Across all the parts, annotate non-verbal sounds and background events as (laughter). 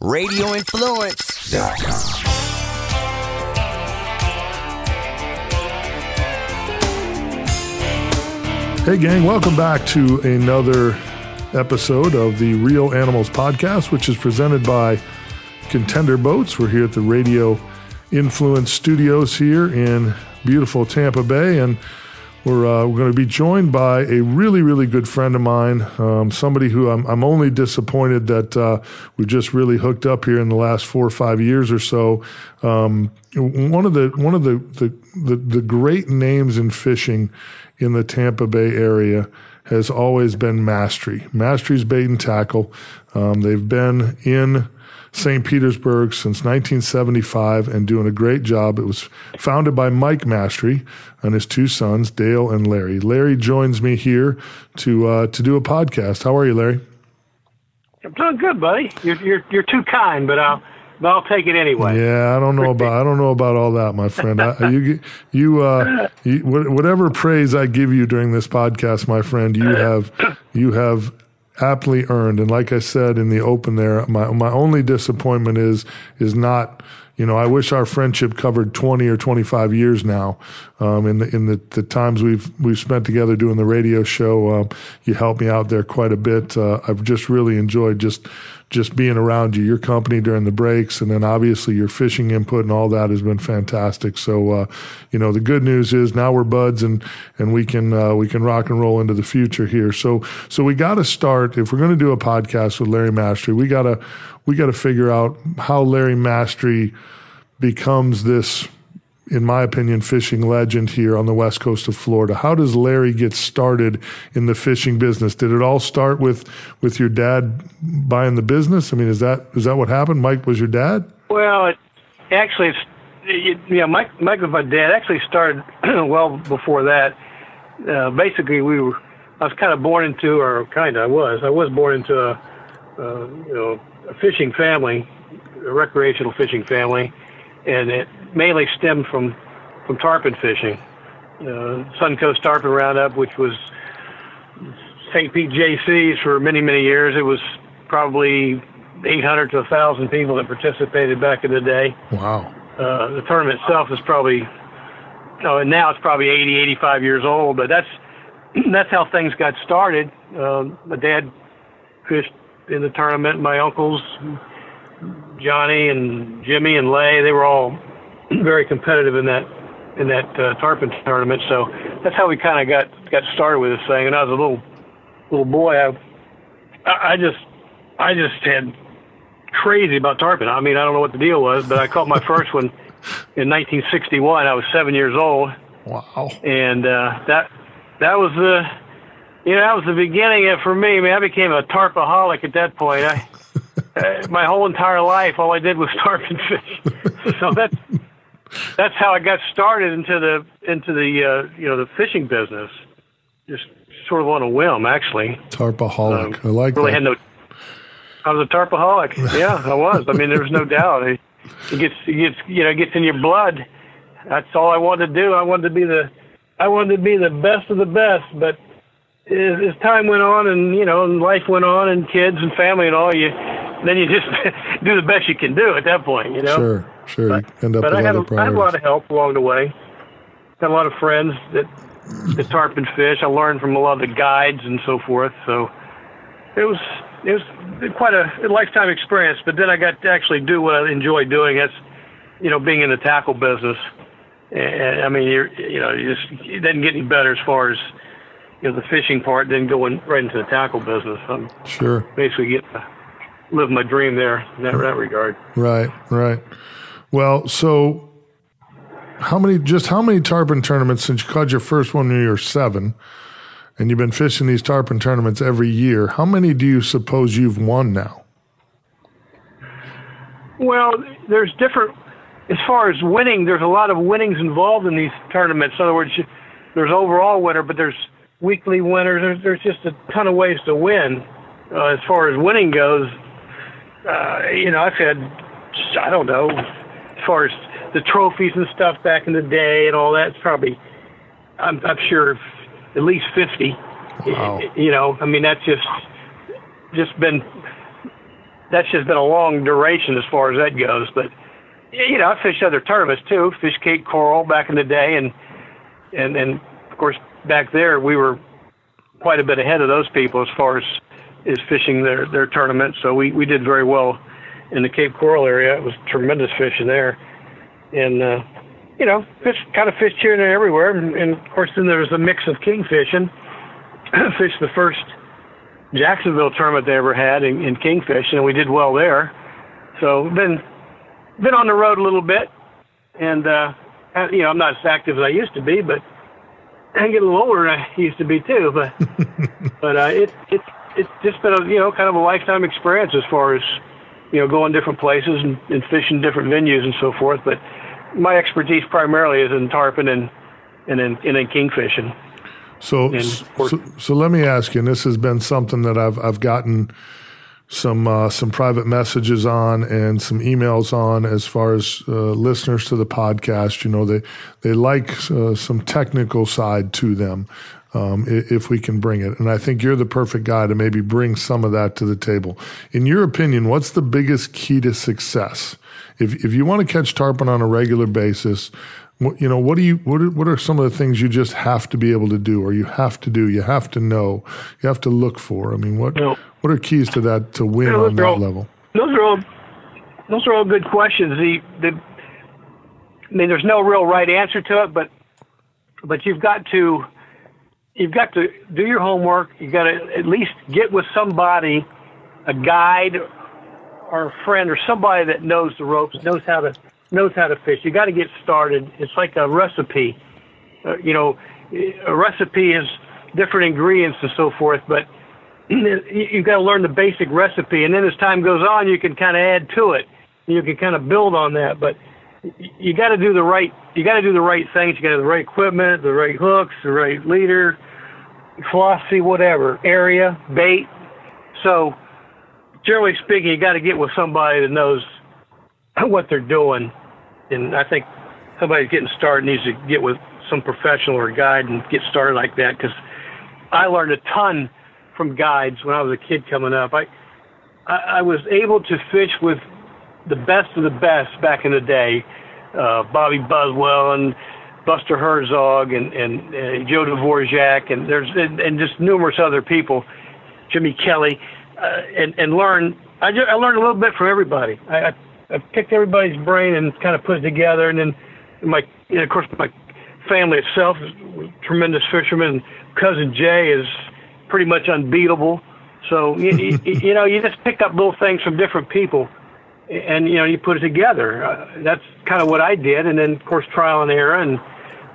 RadioInfluence.com. Hey, gang, welcome back to another episode of the Real Animals Podcast, which is presented by Contender Boats. We're here at the Radio Influence Studios here in beautiful Tampa Bay, and we're, uh, we're going to be joined by a really, really good friend of mine, um, somebody who I'm, I'm only disappointed that uh, we've just really hooked up here in the last four or five years or so. Um, one of the one of the, the the the great names in fishing in the Tampa Bay area has always been Mastry. Mastry's bait and tackle. Um, they've been in St. Petersburg since 1975 and doing a great job. It was founded by Mike Mastry and his two sons, Dale and Larry. Larry joins me here to uh, to do a podcast. How are you, Larry? I'm doing good, buddy. You're you're you're too kind, but I'll but I'll take it anyway. Yeah, I don't know about I don't know about all that, my friend. I, you you, uh, you whatever praise I give you during this podcast, my friend, you have you have aptly earned. And like I said in the open there, my my only disappointment is is not you know, I wish our friendship covered 20 or 25 years now. Um, in the, in the, the, times we've, we've spent together doing the radio show, uh, you helped me out there quite a bit. Uh, I've just really enjoyed just, just being around you, your company during the breaks, and then obviously your fishing input and all that has been fantastic. So, uh, you know, the good news is now we're buds and, and we can, uh, we can rock and roll into the future here. So, so we got to start, if we're going to do a podcast with Larry Mastry, we got to, we got to figure out how Larry Mastry becomes this, in my opinion, fishing legend here on the west coast of Florida. How does Larry get started in the fishing business? Did it all start with with your dad buying the business? I mean, is that is that what happened? Mike was your dad? Well, it, actually, it's, yeah, Mike Mike was my dad. Actually, started (clears throat) well before that. Uh, basically, we were. I was kind of born into, or kind of, I was. I was born into a, uh, you know, fishing family, a recreational fishing family, and it mainly stemmed from from tarpon fishing. Uh, Suncoast Tarpon Roundup, which was St. Pete Jaycees for many many years. It was probably 800 to 1,000 people that participated back in the day. Wow. Uh, the tournament itself is probably, oh, and now it's probably 80, 85 years old. But that's (clears throat) that's how things got started. Uh, my dad fished in the tournament. My uncles, Johnny and Jimmy and Lay, they were all (clears throat) very competitive in that in that uh, tarpon tournament. So that's how we kind of got got started with this thing. And I was a little little boy. I I just I just had crazy about tarpon. I mean, I don't know what the deal was, but I caught my first one in 1961. I was seven years old. Wow. And uh, that that was the you know that was the beginning of, for me. I mean, I became a tarpaholic at that point. I (laughs) uh, my whole entire life, all I did was tarpon fish. so that's that's how I got started into the into the uh, you know the fishing business. Just sort of on a whim, actually. Tarpaholic. Um, I like really that. Had no, I was a tarpaholic. (laughs) yeah, I was. I mean, there was no doubt. It, it gets it gets you know it gets in your blood. That's all I wanted to do. I wanted to be the I wanted to be the best of the best, but as, as time went on and you know and life went on and kids and family and all you then you just (laughs) do the best you can do at that point you know? Sure sure. But, end up but with I, had, other I had a lot of help along the way. Had a lot of friends that that tarpon fish. I learned from a lot of the guides and so forth. So it was it was quite a, a lifetime experience. But then I got to actually do what I enjoy doing. That's you know being in the tackle business. And I mean you're you know you just it doesn't get any better as far as you know, the fishing part, then going right into the tackle business. I'm sure basically get to live my dream there in that, that regard. Right, right. Well, so how many, just how many tarpon tournaments since you caught your first one when you were seven, and you've been fishing these tarpon tournaments every year? How many do you suppose you've won now? Well, there's different. As far as winning, there's a lot of winnings involved in these tournaments. In other words, there's overall winner, but there's weekly winners. There's, there's just a ton of ways to win. Uh, as far as winning goes, uh, you know, I've had, I don't know, as far as the trophies and stuff back in the day and all that, it's probably, I'm, I'm sure, at least 50. Wow. You know, I mean, that's just, just been that's just been a long duration as far as that goes. But you know, I fished other tournaments too. Fished Cape Coral back in the day, and and and course back there we were quite a bit ahead of those people as far as is fishing their their tournaments. So we we did very well in the Cape Coral area. It was tremendous fishing there, and uh, you know, fish kind of fished here and everywhere. And, and of course, then there was a mix of king fishing. (clears throat) fished the first Jacksonville tournament they ever had in, in kingfish, and we did well there. So been been on the road a little bit, and uh, you know, I'm not as active as I used to be, but I get a little older than I used to be too. But (laughs) but uh, it it's it's just been a you know kind of a lifetime experience as far as you know going different places and, and fishing different venues and so forth. But my expertise primarily is in tarpon and and in, and in kingfishing. So, so, so let me ask you, and this has been something that I've I've gotten some uh, some private messages on and some emails on as far as uh, listeners to the podcast. You know, they they like uh, some technical side to them. Um, if we can bring it, and I think you're the perfect guy to maybe bring some of that to the table. In your opinion, what's the biggest key to success? If if you want to catch tarpon on a regular basis, what, you know, what do you what are, what are some of the things you just have to be able to do, or you have to do, you have to know, you have to look for? I mean, what what are keys to that to win on that all, level? Those are all those are all good questions. The the I mean, there's no real right answer to it, but but you've got to you've got to do your homework. You've got to at least get with somebody, a guide or a friend or somebody that knows the ropes, knows how to knows how to fish. You got to get started. It's like a recipe. Uh, you know, a recipe is different ingredients and so forth, but (clears throat) you've got to learn the basic recipe, and then as time goes on, you can kind of add to it. You can kind of build on that, but you got to do the right. You got to do the right things. You got to have the right equipment, the right hooks, the right leader, philosophy, whatever area, bait. So, generally speaking, you got to get with somebody that knows what they're doing. And I think somebody getting started needs to get with some professional or guide and get started like that because I learned a ton from guides when I was a kid coming up. I, I, I was able to fish with the best of the best back in the day, uh, Bobby Buswell and Buster Herzog and, and uh, Joe Dvorak and there's and, and just numerous other people, Jimmy Kelly, uh, and and learn. I, just, I learned a little bit from everybody. I, I I picked everybody's brain and kind of put it together. And then my, know, of course, my family itself is tremendous fishermen. Cousin Jay is pretty much unbeatable. So you, you, (laughs) you know, you just pick up little things from different people, and you know, you put it together. Uh, that's kind of what I did, and then of course trial and error, and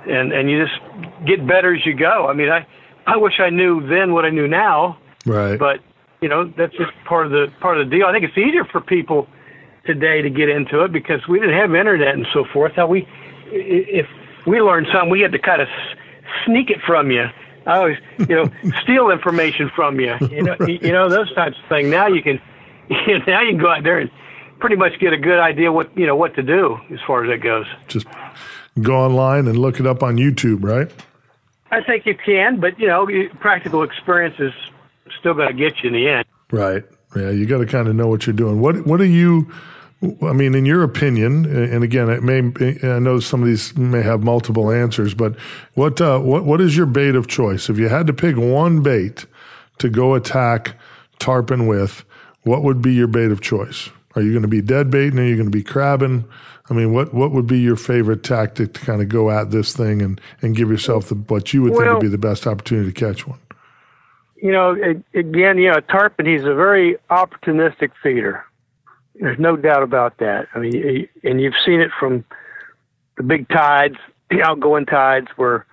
and and you just get better as you go. I mean, I I wish I knew then what I knew now. Right. But you know, that's just part of the part of the deal. I think it's easier for people today to get into it because we didn't have internet and so forth. How we, if we learned something, we had to kind of sneak it from you. I always, you know, (laughs) steal information from you. You know, you know those types of things. Now you can, you (laughs) know, now you can go out there and pretty much get a good idea what you know what to do as far as that goes. Just go online and look it up on YouTube, right? I think you can, but you know, practical experience is still going to get you in the end. Right. Yeah, you got to kind of know what you're doing. What What are you? I mean, in your opinion, and again, it may I know some of these may have multiple answers, but what uh, what what is your bait of choice? If you had to pick one bait to go attack tarpon with, what would be your bait of choice? Are you going to be dead baiting? Are you going to be crabbing? I mean, what what would be your favorite tactic to kind of go at this thing and and give yourself the, what you would well, think would be the best opportunity to catch one? You know, again, you know, tarpon. He's a very opportunistic feeder there's no doubt about that. I mean, and you've seen it from the big tides, (clears throat) the outgoing tides, where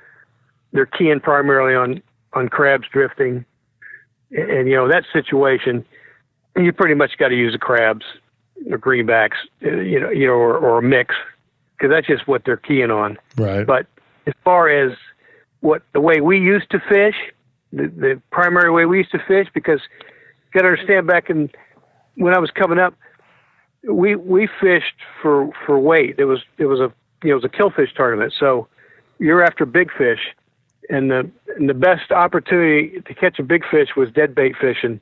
they're keying primarily on on crabs drifting, and, and you know that situation, you pretty much got to use the crabs or greenbacks, uh, you know, you know, or, or a mix, because that's just what they're keying on. Right. But as far as what the way we used to fish, the, the primary way we used to fish, because you got to understand back in when I was coming up, we we fished for for weight. It was it was a you know it was a killfish tournament. So you're after big fish, and the and the best opportunity to catch a big fish was dead bait fishing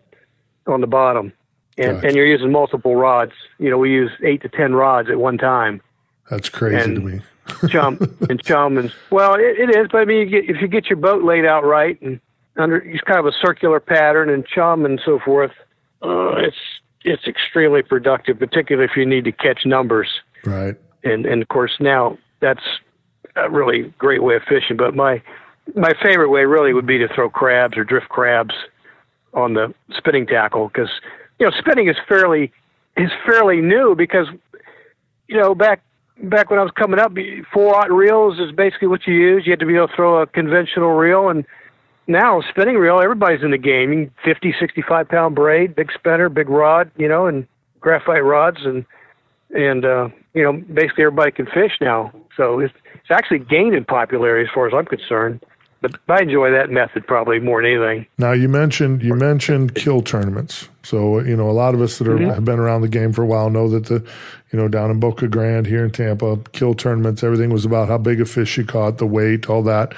on the bottom. and Gotcha. and you're using multiple rods. You know, we use eight to ten rods at one time. That's crazy And- to me. (laughs) chum and chum and well it, it is but i mean you get, if you get your boat laid out right and under it's kind of a circular pattern and chum and so forth uh, it's it's extremely productive particularly if you need to catch numbers. Right. and and of course now that's a really great way of fishing. But my my favorite way really would be to throw crabs or drift crabs on the spinning tackle because you know spinning is fairly is fairly new because you know back back when I was coming up four aught reels is basically what you use. You had to be able to throw a conventional reel and now spinning reel everybody's in the game You can 50 65 pound braid big spinner big rod you know and graphite rods and and uh, you know basically everybody can fish now. So it's it's actually gained in popularity as far as I'm concerned. But I enjoy that method probably more than anything. Now you mentioned you mentioned kill tournaments. So you know a lot of us that are, Mm-hmm. have been around the game for a while know that the you know down in Boca Grande here in Tampa kill tournaments everything was about how big a fish you caught, the weight, all that.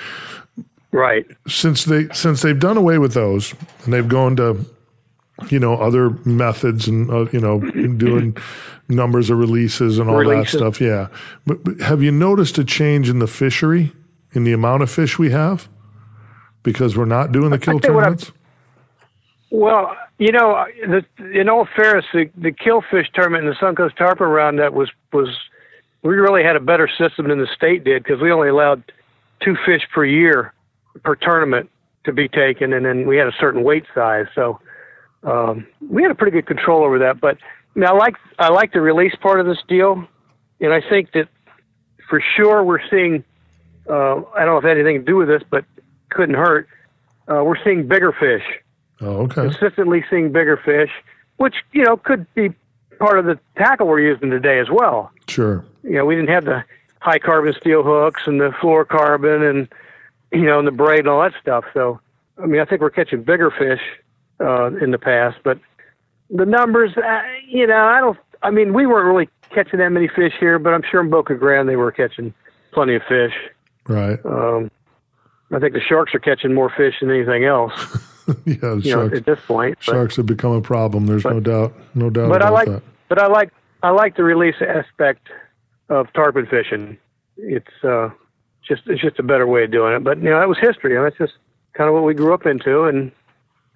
Right. Since they since they've done away with those and they've gone to you know other methods and uh, you know doing (laughs) numbers of releases and all Releases. that stuff. Yeah, but, but have you noticed a change in the fishery in the amount of fish we have because we're not doing the kill tell you what I've- tournaments? Well, you know, the, in all fairness, the, the killfish tournament and the Suncoast Tarpon Roundup was was we really had a better system than the state did because we only allowed two fish per year per tournament to be taken, and then we had a certain weight size. So um, we had a pretty good control over that. But I, mean, I like I like the release part of this deal, and I think that for sure we're seeing. Uh, I don't know if it had anything to do with this, but couldn't hurt. Uh, we're seeing bigger fish Oh, okay. consistently seeing bigger fish, which you know could be part of the tackle we're using today as well. Sure. You know, we didn't have the high carbon steel hooks and the fluorocarbon and you know and the braid and all that stuff. So, I mean, I think we're catching bigger fish uh, in the past, but the numbers, uh, you know, I don't. I mean, we weren't really catching that many fish here, but I'm sure in Boca Grande they were catching plenty of fish. Right. Um, I think the sharks are catching more fish than anything else. (laughs) yeah, the You know, sharks, at this point. But- sharks have become a problem. There's no doubt. No doubt but I like, that. but I like, I like the release aspect of tarpon fishing. It's uh, just, it's just a better way of doing it. But you know, that was history. and that's just kind of what we grew up into. And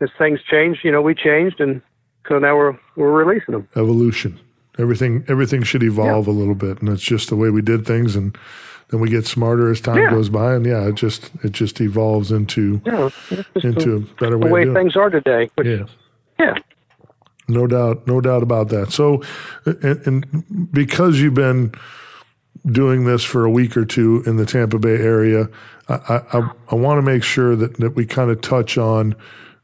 as things changed, you know, we changed, and so now we're we're releasing them. Evolution. Everything everything should evolve a little bit, and it's just the way we did things, and then we get smarter as time Yeah. goes by, and yeah, it just it just evolves into it's just into a the, better the way, way of doing things are today. Which, yeah. Yeah. No doubt, no doubt about that. So, and, and because you've been doing this for a week or two in the Tampa Bay area, I, I, I want to make sure that, that we kind of touch on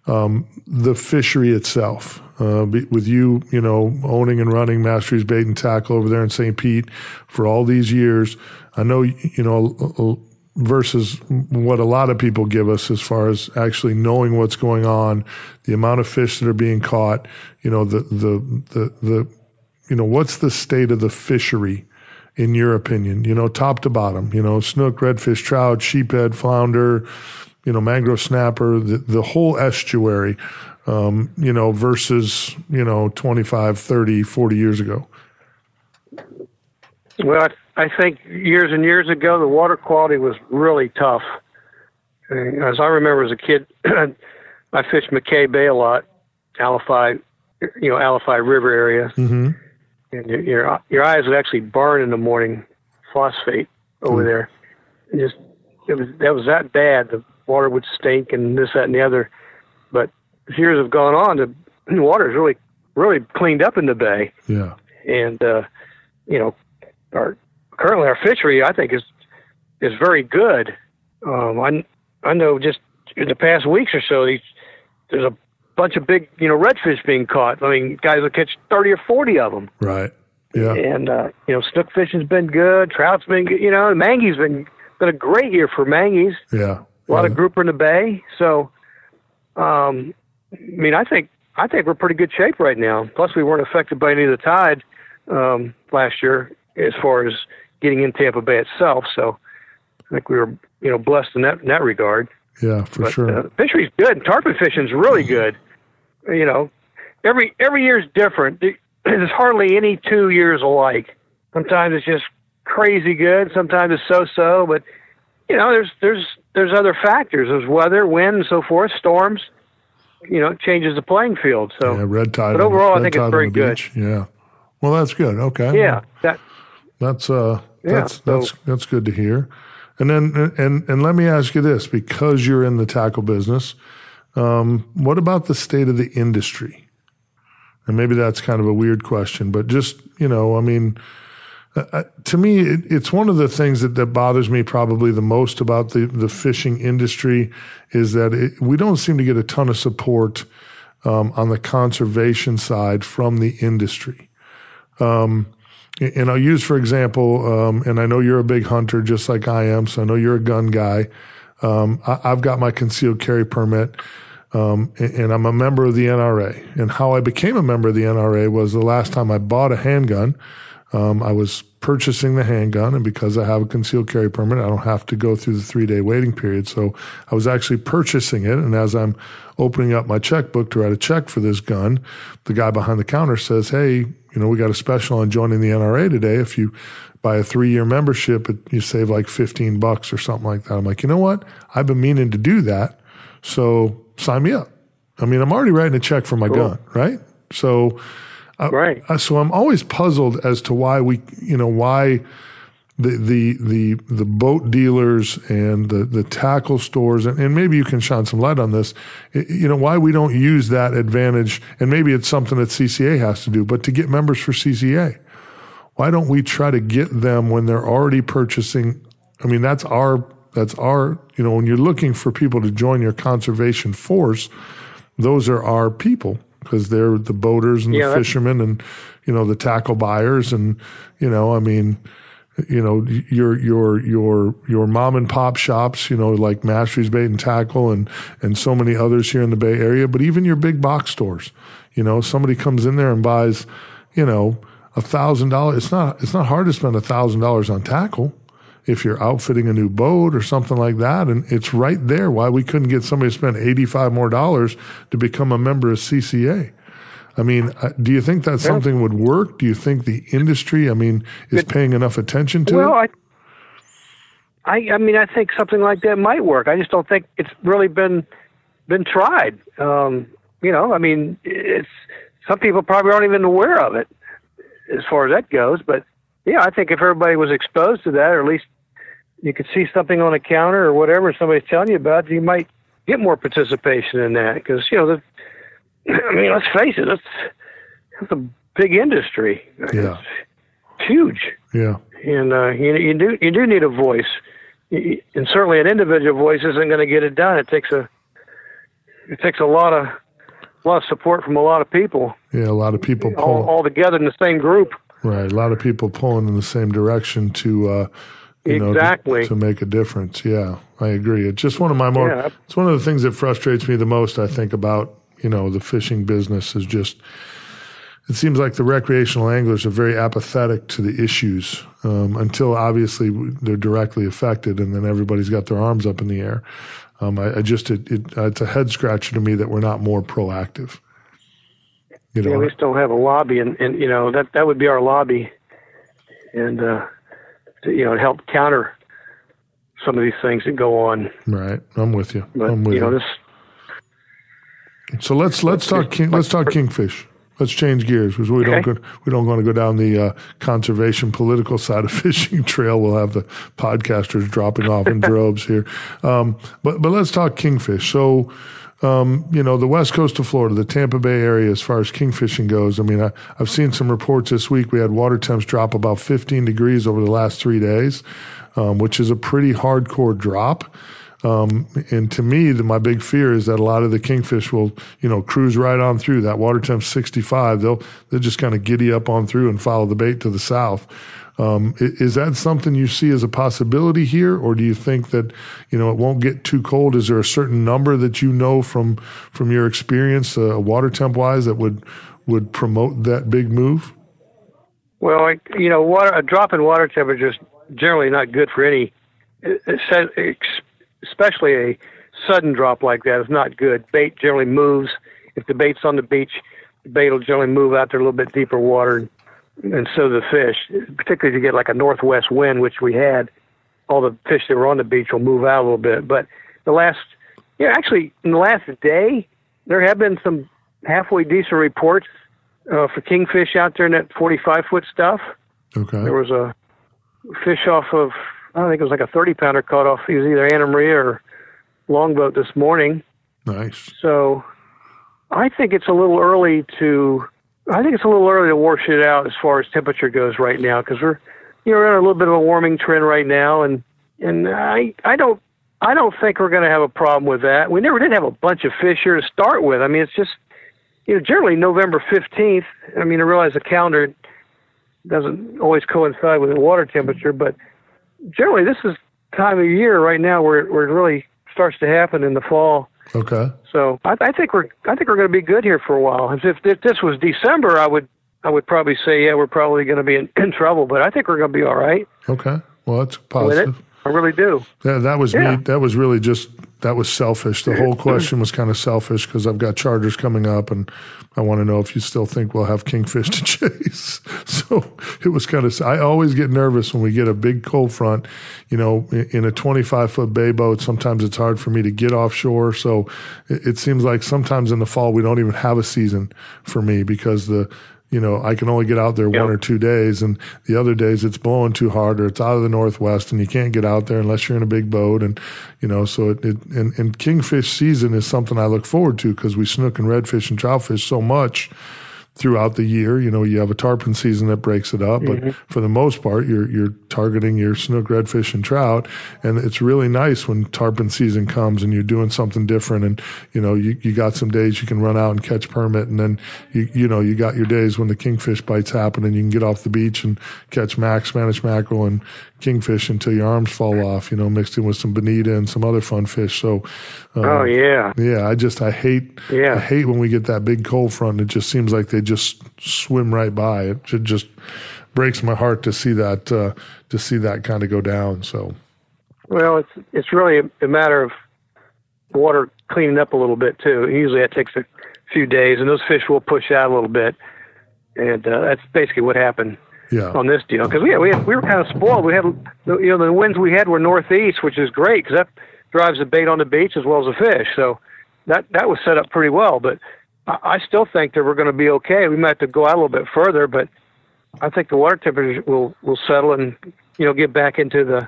um, the fishery itself. Uh, be- with you, you know, owning and running Mastry's Bait and Tackle over there in St. Pete for all these years, I know, you know, versus what a lot of people give us as far as actually knowing what's going on, the amount of fish that are being caught, you know, the, the, the, the, you know, what's the state of the fishery in your opinion? You know, top to bottom, you know, snook, redfish, trout, sheephead, flounder, you know, mangrove snapper, the, the whole estuary, um, you know, versus, you know, 25, 30, 40 years ago. Well, I, I think years and years ago, the water quality was really tough. And As I remember as a kid, (clears throat) I fished McKay Bay a lot, Alafia, you know, Alafia River area, Mm-hmm. And your your, your eyes would actually burn in the morning, phosphate over Mm. there. It just it was that was that bad. The water would stink and this, that, and the other. But as years have gone on, the, the water's really really cleaned up in the bay Yeah. and uh, you know, our currently our fishery I think is is very good. Um, I I know just in the past weeks or so, these, there's a bunch of big you know redfish being caught. I mean, guys will catch thirty or forty of them, Right. Yeah. and uh, you know, snook fishing's been good, trout's been good. You know, mangie's been been a great year for mangies. Yeah. A lot yeah. of grouper in the bay, so um, I mean, I think I think we're pretty good shape right now. Plus, we weren't affected by any of the tide um, last year as far as getting in Tampa Bay itself. So I think we were you know blessed in that in that regard. Yeah, for But sure. uh, fishery's good. Tarpon fishing's really good. You know, every every year is different. (clears throat) There's hardly any two years alike. Sometimes it's just crazy good. Sometimes it's so-so. But you know, there's there's there's other factors. There's weather, wind, and so forth, storms. You know, it changes the playing field. So yeah, red tide. But overall, I think it's very good. Beach. Yeah. Well, that's good. Okay. Yeah. That, that's uh yeah, that's so, that's that's good to hear. And then and and let me ask you this: because you're in the tackle business, um, what about the state of the industry? And maybe that's kind of a weird question, but just you know, I mean, uh, uh, to me, it, it's one of the things that, that bothers me probably the most about the the fishing industry is that it, we don't seem to get a ton of support um, on the conservation side from the industry. Um, and I'll use, for example, um, and I know you're a big hunter just like I am, so I know you're a gun guy. Um, I, have got my concealed carry permit, um, and, and, I'm a member of the NRA. And how I became a member of the NRA was the last time I bought a handgun. Um, I was purchasing the handgun, and because I have a concealed carry permit, I don't have to go through the three day waiting period. So I was actually purchasing it, and as I'm opening up my checkbook to write a check for this gun, the guy behind the counter says, "Hey, you know, we got a special on joining the NRA today. If you buy a three year membership, you save like fifteen bucks or something like that." I'm like, you know what? I've been meaning to do that, so sign me up. I mean, I'm already writing a check for my cool. gun, right? So right. Uh, so I'm always puzzled as to why we, you know, why the the the the boat dealers and the the tackle stores and, and maybe you can shine some light on this. You know why we don't use that advantage and maybe it's something that CCA has to do but to get members for CCA why don't we try to get them when they're already purchasing? I mean that's our that's our you know when you're looking for people to join your conservation force those are our people because they're the boaters and yeah, the fishermen and you know the tackle buyers and you know I mean you know your your your your mom and pop shops you know like Mastry's Bait and Tackle and and so many others here in the Bay Area but even your big box stores you know somebody comes in there and buys you know a thousand dollars it's not it's not hard to spend a thousand dollars on tackle if you're outfitting a new boat or something like that. And it's right there why we couldn't get somebody to spend 85 more dollars to become a member of CCA. I mean, uh, do you think that something would work? Do you think the industry, I mean, is paying enough attention to well, it? I, I, I mean, I think something like that might work. I just don't think it's really been been tried. Um, you know, I mean, it's some people probably aren't even aware of it as far as that goes. But yeah, I think if everybody was exposed to that, or at least you could see something on a counter or whatever somebody's telling you about, you might get more participation in that. Because you know, the, (clears throat) I mean, let's face it, it's it's a big industry. Yeah, it's huge. Yeah, and uh, you you do you do need a voice, and certainly an individual voice isn't going to get it done. It takes a it takes a lot of a lot of support from a lot of people. Yeah, a lot of people all, all together in the same group. Right, a lot of people pulling in the same direction to, uh, you exactly know, to, to, make a difference. Yeah, I agree. It's just one of my more. Yeah. It's one of the things that frustrates me the most. I think about you know the fishing business is just. It seems like the recreational anglers are very apathetic to the issues um, until obviously they're directly affected, and then everybody's got their arms up in the air. Um, I, I, just it, it, it's a head scratcher to me that we're not more proactive. You know, yeah, we still have a lobby, and, and you know that that would be our lobby, and uh, to, you know help counter some of these things that go on. Right, I'm with you. But, I'm with you. Know, this, so let's let's talk king, let's talk kingfish. Let's change gears because we okay. don't go, we don't want to go down the uh, conservation political (laughs) side of fishing trail. We'll have the podcasters dropping off in (laughs) droves here. Um, but but let's talk kingfish. So um, you know, the west coast of Florida, the Tampa Bay area, as far as kingfishing goes. I mean, I, have seen some reports this week. We had water temps drop about 15 degrees over the last three days, um, which is a pretty hardcore drop. Um, and to me, the, my big fear is that a lot of the kingfish will, you know, cruise right on through that water temp 65. They'll, they'll just kind of giddy up on through and follow the bait to the south. Um, is that something you see as a possibility here, or do you think that you know it won't get too cold? Is there a certain number that you know from from your experience, uh, water temp wise, that would would promote that big move? Well, you know, water a drop in water temperature is generally not good for any, especially a sudden drop like that is not good. Bait generally moves. If the bait's on the beach, the bait will generally move out there a little bit deeper water, and so the fish. Particularly if you get like a northwest wind, which we had, all the fish that were on the beach will move out a little bit. But the last, yeah, actually in the last day, there have been some halfway decent reports uh, for kingfish out there in that 45 foot stuff. Okay. There was a fish off of, I think it was like a 30 pounder caught off. It was either Anna Maria or Longboat this morning. Nice. So I think it's a little early to, I think it's a little early to wash it out as far as temperature goes right now because we're, you know, we're in a little bit of a warming trend right now, and and I I don't I don't think we're going to have a problem with that. We never did have a bunch of fish here to start with. I mean, it's just you know generally November fifteenth. I mean, I realize the calendar doesn't always coincide with the water temperature, but generally this is time of year right now where where it really starts to happen in the fall. Okay. So I, I think we're I think we're going to be good here for a while. If, if this was December, I would I would probably say yeah we're probably going to be in, (clears throat) in trouble, but I think we're going to be all right Okay. Well, that's it. positive. I really do. Yeah, that was Yeah. me. That was really just that was selfish. The whole (clears throat) question was kind of selfish because I've got chargers coming up, and I want to know if you still think we'll have kingfish to (laughs) chase. So it was kind of. I always get nervous when we get a big cold front. You know, in a 25 foot bay boat, sometimes it's hard for me to get offshore. So it, it seems like sometimes in the fall we don't even have a season for me because the you know, I can only get out there Yep. one or two days, and the other days it's blowing too hard or it's out of the northwest, and you can't get out there unless you're in a big boat, and you know, so it, it and, and kingfish season is something I look forward to because we snook and redfish and troutfish so much throughout the year. You know, you have a tarpon season that breaks it up, but for the most part, you're you're targeting your snook, redfish, and trout, and it's really nice when tarpon season comes and you're doing something different, and you know, you, you got some days you can run out and catch permit, and then you you know you got your days when the kingfish bites happen and you can get off the beach and catch mac, Spanish mackerel, and kingfish until your arms fall off. You know, mixed in with some bonita and some other fun fish. So, uh, Oh yeah, yeah, I just I hate Yeah. I hate when we get that big cold front. It just seems like they just swim right by. It just breaks my heart to see that uh, to see that kind of go down. So well it's it's really a, matter of water cleaning up a little bit too. Usually that takes a few days, and those fish will push out a little bit, and uh, that's basically what happened yeah, on this deal because we we had, we were kind of spoiled. We had the- you know the winds we had were northeast, which is great because that drives the bait on the beach as well as the fish. So that that was set up pretty well. But I, still think that we're going to be okay. We might have to go out a little bit further, but I think the water temperature will will settle and you know get back into the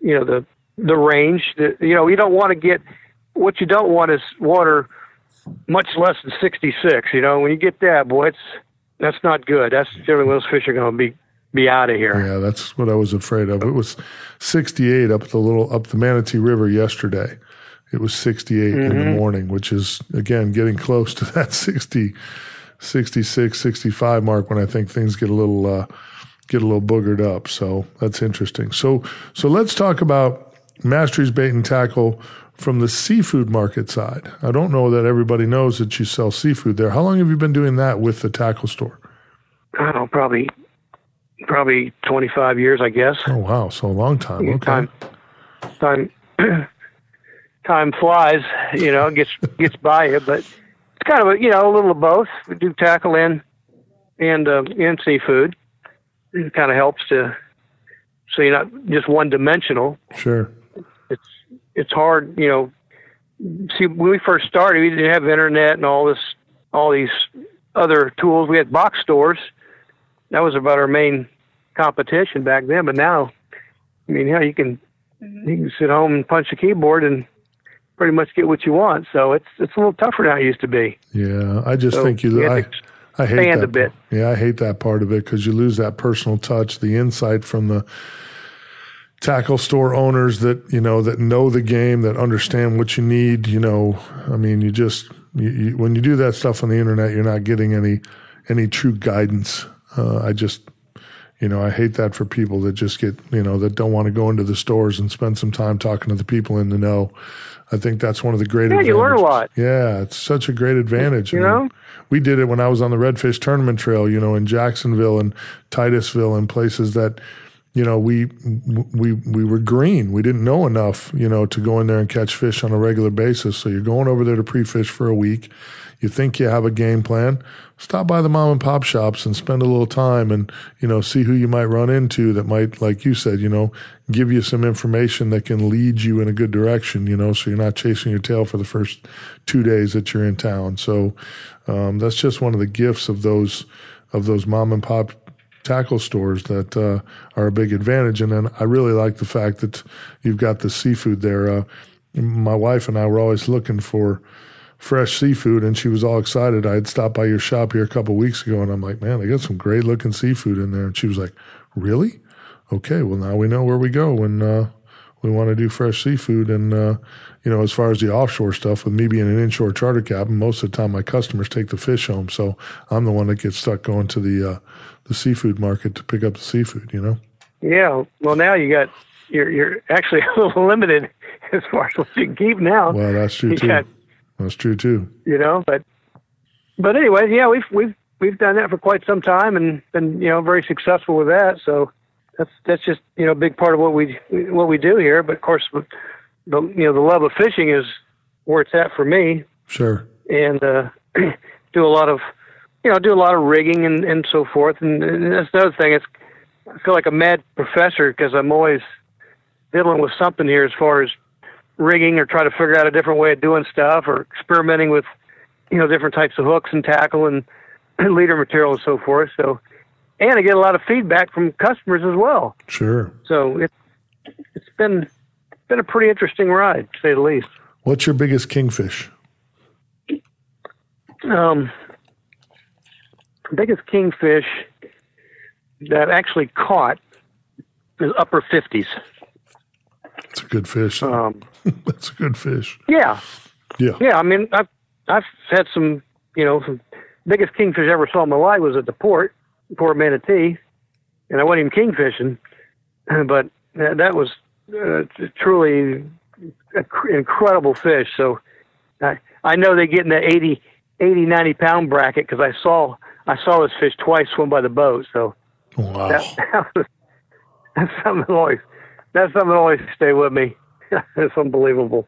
you know the the range. That, you know you don't want to get what you don't want is water much less than 66. You know when you get that, boy, it's that's not good. That's generally those fish are going to be be out of here. yeah, that's what I was afraid of. It was 68 up the little up the Manatee River yesterday. It was 68 in the morning, which is again getting close to (laughs) that 60, 66, 65 mark when I think things get a little uh, get a little boogered up. So that's interesting. So so let's talk about Mastry's Bait and Tackle from the seafood market side. I don't know that everybody knows that you sell seafood there. How long have you been doing that with the tackle store? I don't know, probably probably 25 years, I guess. Oh wow, so a long time. Okay. Time time (clears throat) time flies, you know, gets gets by you, but it's kind of a, you know, a little of both. We do tackle in and uh, and seafood. It kind of helps to so you're not just one dimensional. Sure. it's it's hard, you know. See, when we first started, we didn't have internet and all this, all these other tools. We had box stores. That was about our main competition back then. But now, I mean, yeah, you can you can sit home and punch a keyboard and pretty much get what you want. So it's it's a little tougher than it used to be. Yeah, I just So think you. you I, I hate that a bit. Yeah, I hate that part of it because you lose that personal touch, the insight from the tackle store owners that you know that know the game, that understand what you need. You know, I mean, you just you, you, when you do that stuff on the internet, you're not getting any any true guidance. Uh, I just. You know, I hate that for people that just get, you know, that don't want to go into the stores and spend some time talking to the people in the know. I think that's one of the great Yeah, you learn a advantages. lot. Yeah, it's such a great advantage. You I mean, know? we did it when I was on the Redfish Tournament Trail, you know, in Jacksonville and Titusville and places that, you know, we we we were green. We didn't know enough, you know, to go in there and catch fish on a regular basis. So you're going over there to pre-fish for a week. You think you have a game plan. Stop by the mom and pop shops and spend a little time and, you know, see who you might run into that might, like you said, you know, give you some information that can lead you in a good direction, you know, so you're not chasing your tail for the first two days that you're in town. So um, that's just one of the gifts of those of those mom and pop tackle stores that uh, are a big advantage. And then I really like the fact that you've got the seafood there. Uh, my wife and I were always looking for fresh seafood, and she was all excited. I had stopped by your shop here a couple weeks ago, and I'm like, man, they got some great looking seafood in there. And she was like, really? Okay, well now we know where we go when uh, we want to do fresh seafood. And uh, you know, as far as the offshore stuff, with me being an inshore charter captain, most of the time my customers take the fish home, so I'm the one that gets stuck going to the uh, the seafood market to pick up the seafood. You know. Yeah. Well, now you got you're you're actually (laughs) a little limited as far as what you can keep now. Well, that's true You too. got- That's true too. you know. But but anyway, yeah, we've we've we've done that for quite some time and been you know very successful with that. So that's that's just you know a big part of what we what we do here. But of course, the you know the love of fishing is where it's at for me, Sure. and uh, (clears throat) do a lot of you know do a lot of rigging and and so forth. And, and that's the other thing. It's I feel like a mad professor because I'm always diddling with something here as far as rigging or try to figure out a different way of doing stuff or experimenting with you know different types of hooks and tackle (clears throat) and leader material and so forth. So, and I get a lot of feedback from customers as well. Sure. So it it's been been a pretty interesting ride, to say the least. What's your biggest kingfish? Um, biggest kingfish that I've actually caught is upper fifties. It's a good fish. Um, (laughs) That's a good fish. yeah, Yeah. yeah. I mean, I've I've had some, you know, some biggest kingfish I ever saw in my life was at the port, Port Manatee, and I wasn't even kingfishing, (clears throat) but that, that was uh, truly an incredible fish. So I I know they get in the 80, 80 90 pound bracket because I saw I saw this fish twice swim by the boat. So Wow. that, (laughs) that was, that's something that always that's something that always stay with me. (laughs) it's unbelievable.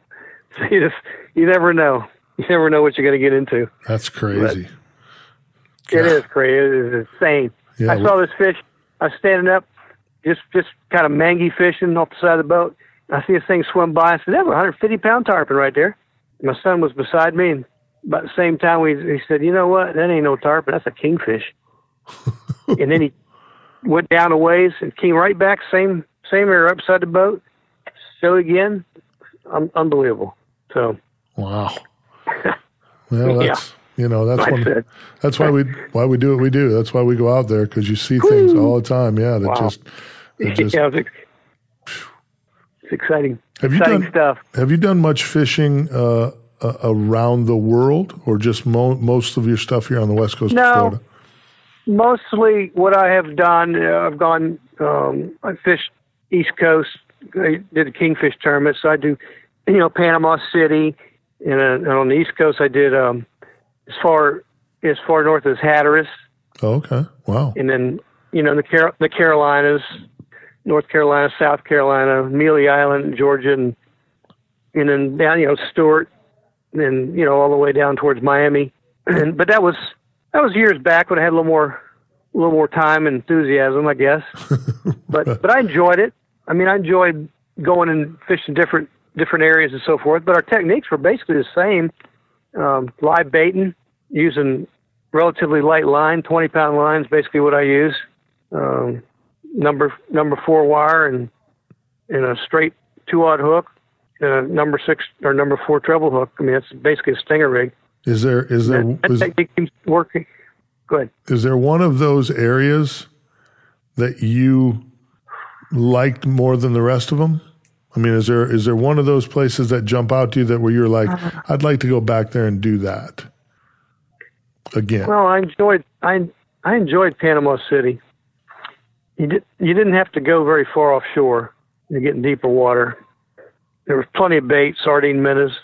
So (laughs) you just you never know. You never know what you're going to get into. That's crazy. It is crazy. It is insane. Yeah, I saw this fish. I was standing up, just just kind of mangy fishing off the side of the boat. I see this thing swim by. I said, "That was a 150 pound tarpon right there." My son was beside me, and about the same time, we he said, "You know what? That ain't no tarpon. That's a kingfish." (laughs) and then he went down a ways and came right back, same same area, upside the boat. So again, un- unbelievable. So Wow. (laughs) Well, Yeah. that's you know that's like one. That's why we why we do what we do. That's why we go out there because you see things all the time. Yeah, that Wow. just that (laughs) just. yeah, it's, it's exciting. Have you exciting done- stuff. Have you done much fishing uh, uh, around the world, or just mo- most of your stuff here on the west coast No. of Florida? mostly what I have done, uh, I've gone, um, I fished East Coast, I did a kingfish tournament, so I do, you know, Panama City, and, uh, and on the East Coast I did um, as far as far north as Hatteras, Oh, okay. Wow. and then you know the Car- the Carolinas, North Carolina, South Carolina, Amelia Island, Georgia, and and then down you know Stuart, and you know all the way down towards Miami. And, (clears throat) but that was that was years back when I had a little more a little more time and enthusiasm, I guess. (laughs) but but I enjoyed it. I mean, I enjoyed going and fishing different different areas and so forth. But our techniques were basically the same: um, live baiting, using relatively light line, 20 pound lines, basically what I use. Um, number number four wire and and a straight two aught hook, and a number six or number four treble hook. I mean, it's basically a stinger rig. Is there is there That is, technique keeps working. Go ahead. is there one of those areas that you liked more than the rest of them? I mean, is there is there one of those places that jump out to you that where you're like, I'd like to go back there and do that again? Well, I enjoyed I I enjoyed Panama City. You did you didn't have to go very far offshore to get in deeper water. There was plenty of bait, sardine minnows,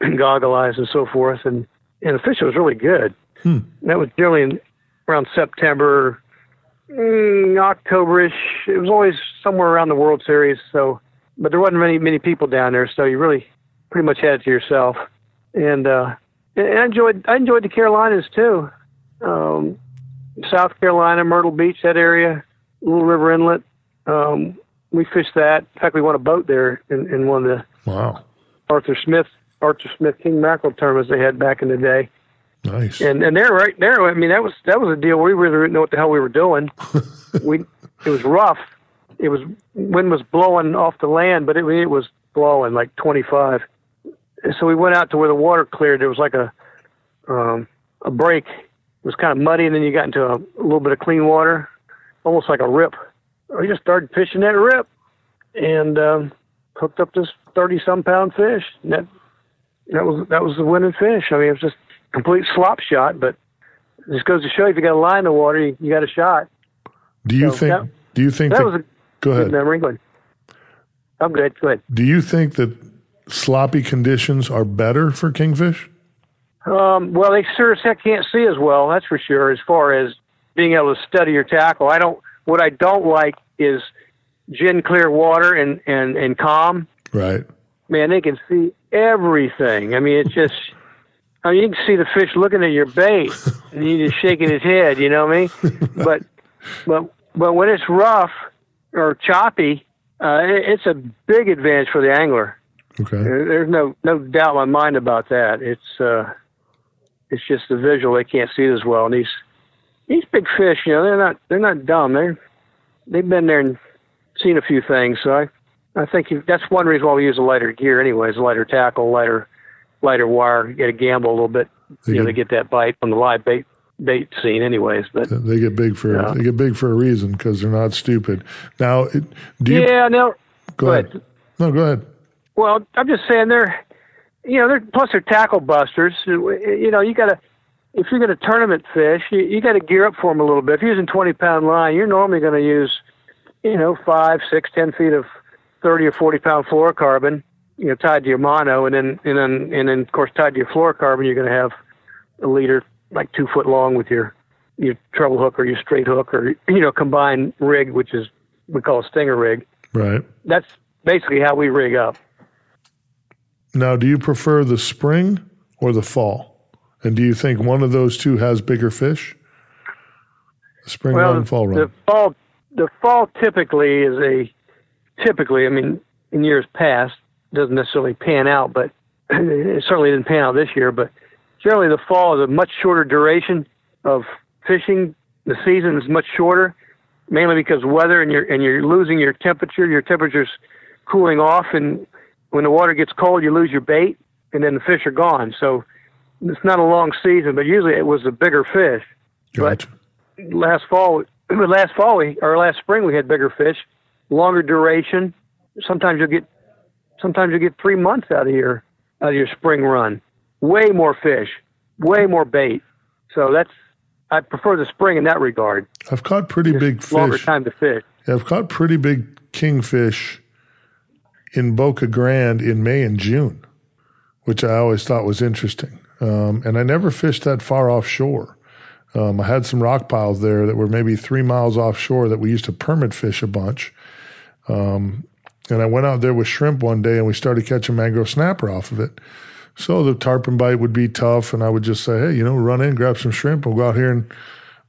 (clears throat) goggle eyes, and so forth, and and the fish was really good. Hmm. That was generally in, around September, mm, Octoberish. It was always somewhere around the World Series. So, but there wasn't many many people down there, so you really pretty much had it to yourself. And uh, and I enjoyed I enjoyed the Carolinas too. Um, South Carolina, Myrtle Beach, that area, Little River Inlet. Um, we fished that. In fact, we won a boat there in, in one of the Wow. Arthur Smith Arthur Smith King mackerel tournaments they had back in the day. Nice. And and there right there, I mean that was that was a deal. We really didn't know what the hell we were doing. (laughs) we it was rough. It was wind was blowing off the land, but it it was blowing like 25. So we went out to where the water cleared. There was like a um, a break. It was kind of muddy, and then you got into a, a little bit of clean water, almost like a rip. We just started fishing that rip, and um, hooked up this 30 some pound fish. And that that was that was the winning fish. I mean, it was just complete slop shot, but just goes to show you if you got a line in the water, you, you got a shot. do you so think? that- do you think? That that- was a go good ahead. memory. Go ahead. I'm good. Go ahead. Do you think that sloppy conditions are better for kingfish? Um, well, they sure as heck can't see as well. That's for sure. As far as being able to study your tackle, I don't. What I don't like is gin clear water and and and calm. Right. Man, they can see everything. I mean, it's just. (laughs) I mean, you can see the fish looking at your bait, (laughs) and he's just shaking his head. You know what I mean? But, but, but when it's rough or choppy, uh, it, it's a big advantage for the angler. Okay. There- There's no no doubt in my mind about that. It's uh, it's just the visual they can't see it as well. And these these big fish, you know, they're not they're not dumb. They're they've been there and seen a few things. So I I think you, that's one reason why we use a lighter gear, anyways, lighter tackle, lighter lighter wire. You got to gamble a little bit, They you know, get- to get that bite on the live bait bait scene, anyways. But They get big for Yeah. they get big for a reason because they're not stupid. Now, do you yeah, no, go go ahead. ahead. No, go ahead. Well, I'm just saying they're, you know, they're plus they're tackle busters. You know, you got to if you're going to tournament fish, you, you got to gear up for them a little bit. If you're using 20 pound line, you're normally going to use, you know, five, six, ten feet of 30 or 40 pound fluorocarbon, you know, tied to your mono, and then and then and then of course tied to your fluorocarbon, you're going to have a leader like two foot long with your your treble hook or your straight hook or you know combined rig, which is we call a stinger rig. Right. That's basically how we rig up. Now, do you prefer the spring or the fall? And do you think one of those two has bigger fish? The spring well, run, the, fall run. the fall, the fall typically is a typically. I mean, in years past, doesn't necessarily pan out, but (clears throat) it certainly didn't pan out this year. But generally, the fall is a much shorter duration of fishing. The season is much shorter, mainly because weather and you're and you're losing your temperature. Your temperature's cooling off, and when the water gets cold, you lose your bait, and then the fish are gone. So it's not a long season, but usually it was a bigger fish Gotcha. last fall, (clears throat) last fall we, or last spring we had bigger fish, longer duration. Sometimes you'll get, sometimes you get three months out of your out of your spring run. Way more fish, way more bait. So that's I prefer the spring in that regard. I've caught pretty big Longer time to fish. I've caught pretty big kingfish in Boca Grande in May and June, which I always thought was interesting. Um, and I never fished that far offshore. Um, I had some rock piles there that were maybe three miles offshore that we used to permit fish a bunch. Um, and I went out there with shrimp one day and we started catching mangrove snapper off of it. So the tarpon bite would be tough, and I would just say, "Hey, you know, run in, grab some shrimp, we'll go out here and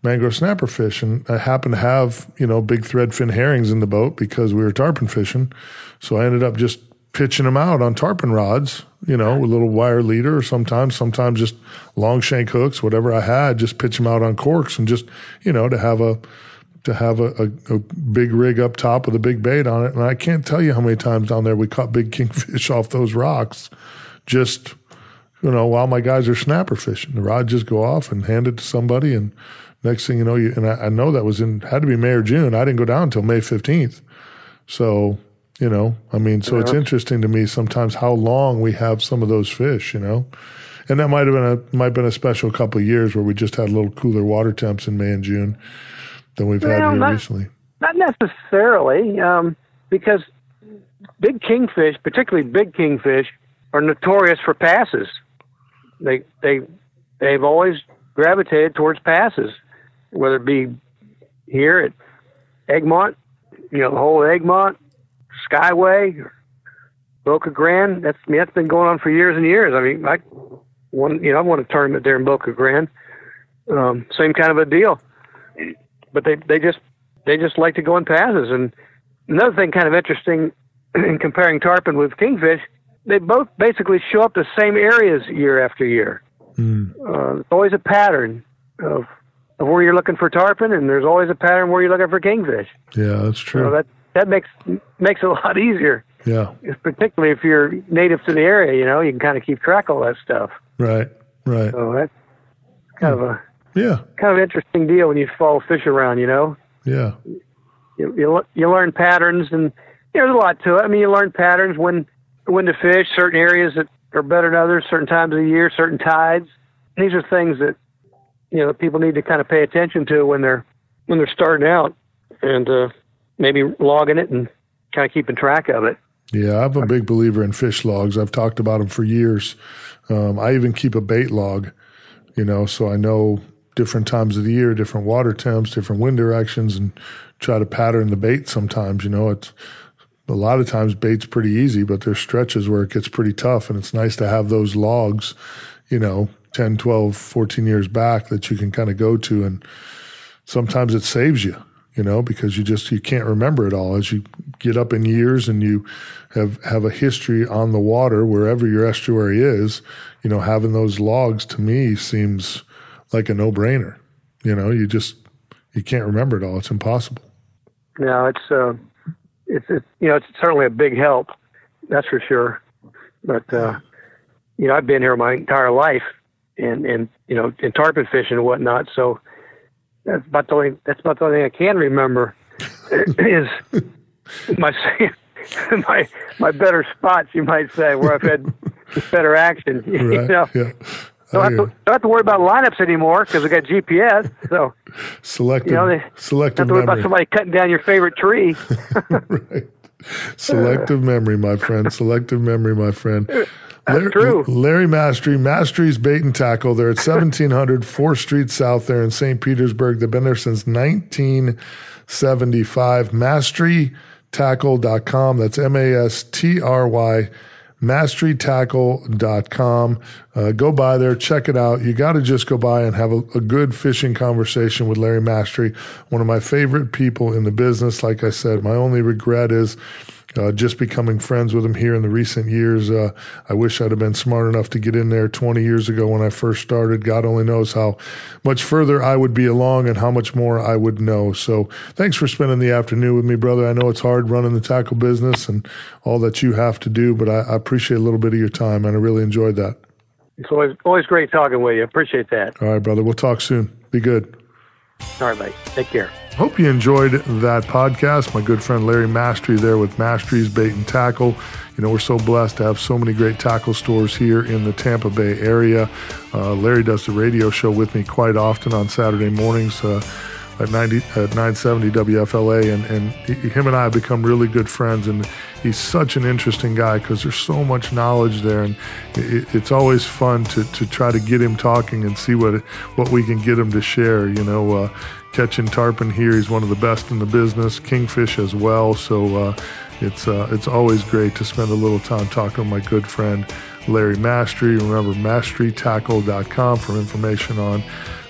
mangrove snapper fish." And I happened to have you know big threadfin herrings in the boat because we were tarpon fishing. So I ended up just pitching them out on tarpon rods, you know, with a little wire leader, or sometimes, sometimes just long shank hooks, whatever I had, just pitch them out on corks, and just you know to have a to have a, a, a big rig up top with a big bait on it. And I can't tell you how many times down there we caught big kingfish (laughs) off those rocks just you know while my guys are snapper fishing. The rod just go off and hand it to somebody. And next thing you know you and I, I know that was in had to be may or june. I didn't go down until may 15th so you know i mean so it's interesting to me sometimes how long we have some of those fish you know? And that might have been a might have been a special couple of years where we just had a little cooler water temps in may and june than we've had Well, here not- recently Not necessarily, um, because big kingfish, particularly big kingfish, are notorious for passes. They they they've always gravitated towards passes, whether it be here at Egmont, you know, the whole Egmont, Skyway, Boca Grande. That's I mean, that's been going on for years and years. I mean, I won, you know, I won a tournament there in Boca Grande. Um, same kind of a deal, but they they just they just like to go in passes. And another thing, kind of interesting, (clears throat) in comparing tarpon with kingfish, they both basically show up the same areas year after year. Mm. Uh, it's always a pattern of of where you're looking for tarpon, and there's always a pattern where you're looking for kingfish. Yeah, that's true. So that that makes makes it a lot (laughs) easier. Yeah, particularly if you're native to the area, you know, you can kind of keep track of all that stuff. Right, right. So that's kind of a yeah, kind of interesting deal when you follow fish around. You know. Yeah. You you, you learn patterns, and you know, there's a lot to it. I mean, you learn patterns when when to fish, certain areas that are better than others, certain times of the year, certain tides. These are things that you know people need to kind of pay attention to when they're when they're starting out, and uh, maybe logging it and kind of keeping track of it. Yeah, I'm a big believer in fish logs. I've talked about them for years. Um, I even keep a bait log, you know, so I know different times of the year, different water temps, different wind directions, and try to pattern the bait. Sometimes, you know, it's a lot of times bait's pretty easy, but there's stretches where it gets pretty tough, and it's nice to have those logs, you know, 10, 12, 14 years back that you can kind of go to, and sometimes it saves you you know, because you just you can't remember it all as you get up in years and you have have a history on the water wherever your estuary is. You know, having those logs to me seems like a no brainer. You know, you just you can't remember it all. It's impossible. No, it's uh, it's, it's you know it's certainly a big help. That's for sure. But uh, you know, I've been here my entire life, and and you know, in tarpon fishing and whatnot. So that's about the only that's about the only thing I can remember (laughs) is my (laughs) my my better spots, you might say, where I've had better action. (laughs) Right. You know? Yeah. Don't have, to, don't have to worry about lineups anymore because I got GPS. So (laughs) selective, you know, they selective. Don't have to worry memory. about somebody cutting down your favorite tree. (laughs) (laughs) right. Selective memory, my friend. Selective memory, my friend. Larry, true. Larry Mastry, Mastry's Bait and Tackle. They're at 1700 4th Street South there in St. Petersburg. They've been there since 1975. MastryTackle.com. That's M A S T R Y mastrytackle.com. Uh, go by there, check it out. You got to just go by and have a, a, good fishing conversation with Larry Mastry, one of my favorite people in the business. Like I said, my only regret is uh, just becoming friends with him here in the recent years. Uh, I wish I'd have been smart enough to get in there 20 years ago when I first started. God only knows how much further I would be along and how much more I would know. So thanks for spending the afternoon with me, brother. I know it's hard running the tackle business and all that you have to do, but I, I appreciate a little bit of your time and I really enjoyed that. It's always, always great talking with you. Appreciate that. All right, brother. We'll talk soon. Be good. All right, mate. Take care. Hope you enjoyed that podcast. My good friend Larry Mastry there with Mastry's Bait and Tackle. You know, we're so blessed to have so many great tackle stores here in the Tampa Bay area. Uh, Larry does the radio show with me quite often on Saturday mornings. Uh, at 90 at 970 WFLA, and and he, him and I have become really good friends. And he's such an interesting guy because there's so much knowledge there, and it, it's always fun to to try to get him talking and see what what we can get him to share. You know. Uh, catching tarpon here. He's one of the best in the business, kingfish as well. So uh, it's uh, it's always great to spend a little time talking with my good friend Larry Mastry. Remember mastrytackle.com for information on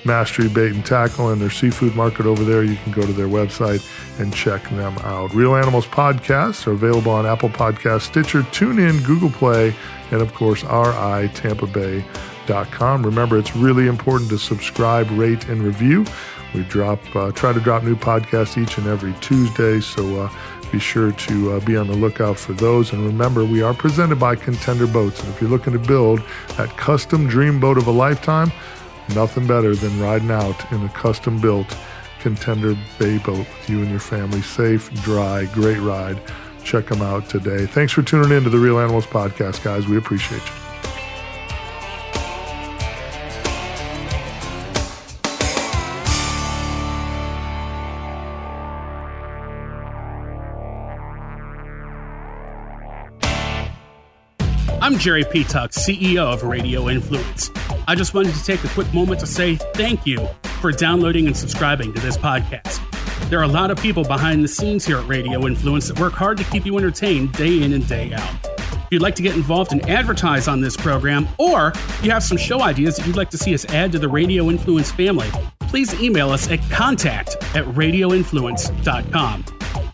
Mastry Bait and Tackle and their seafood market over there. You can go to their website and check them out. Reel Animals podcasts are available on Apple Podcast, Stitcher, TuneIn, Google Play, and of course, RI Tampa Bay.com. Remember, it's really important to subscribe, rate, and review. We drop, uh, try to drop new podcasts each and every Tuesday, so uh, be sure to uh, be on the lookout for those. And remember, we are presented by Contender Boats. And if you're looking to build that custom dream boat of a lifetime, nothing better than riding out in a custom built Contender Bay boat with you and your family. Safe, dry, great ride. Check them out today. Thanks for tuning in to the Reel Animals Podcast, guys. We appreciate you. I'm Jerry Petuck, CEO of Radio Influence. I just wanted to take a quick moment to say thank you for downloading and subscribing to this podcast. There are a lot of people behind the scenes here at Radio Influence that work hard to keep you entertained day in and day out. If you'd like to get involved and advertise on this program, or you have some show ideas that you'd like to see us add to the Radio Influence family, please email us at contact at radioinfluence.com.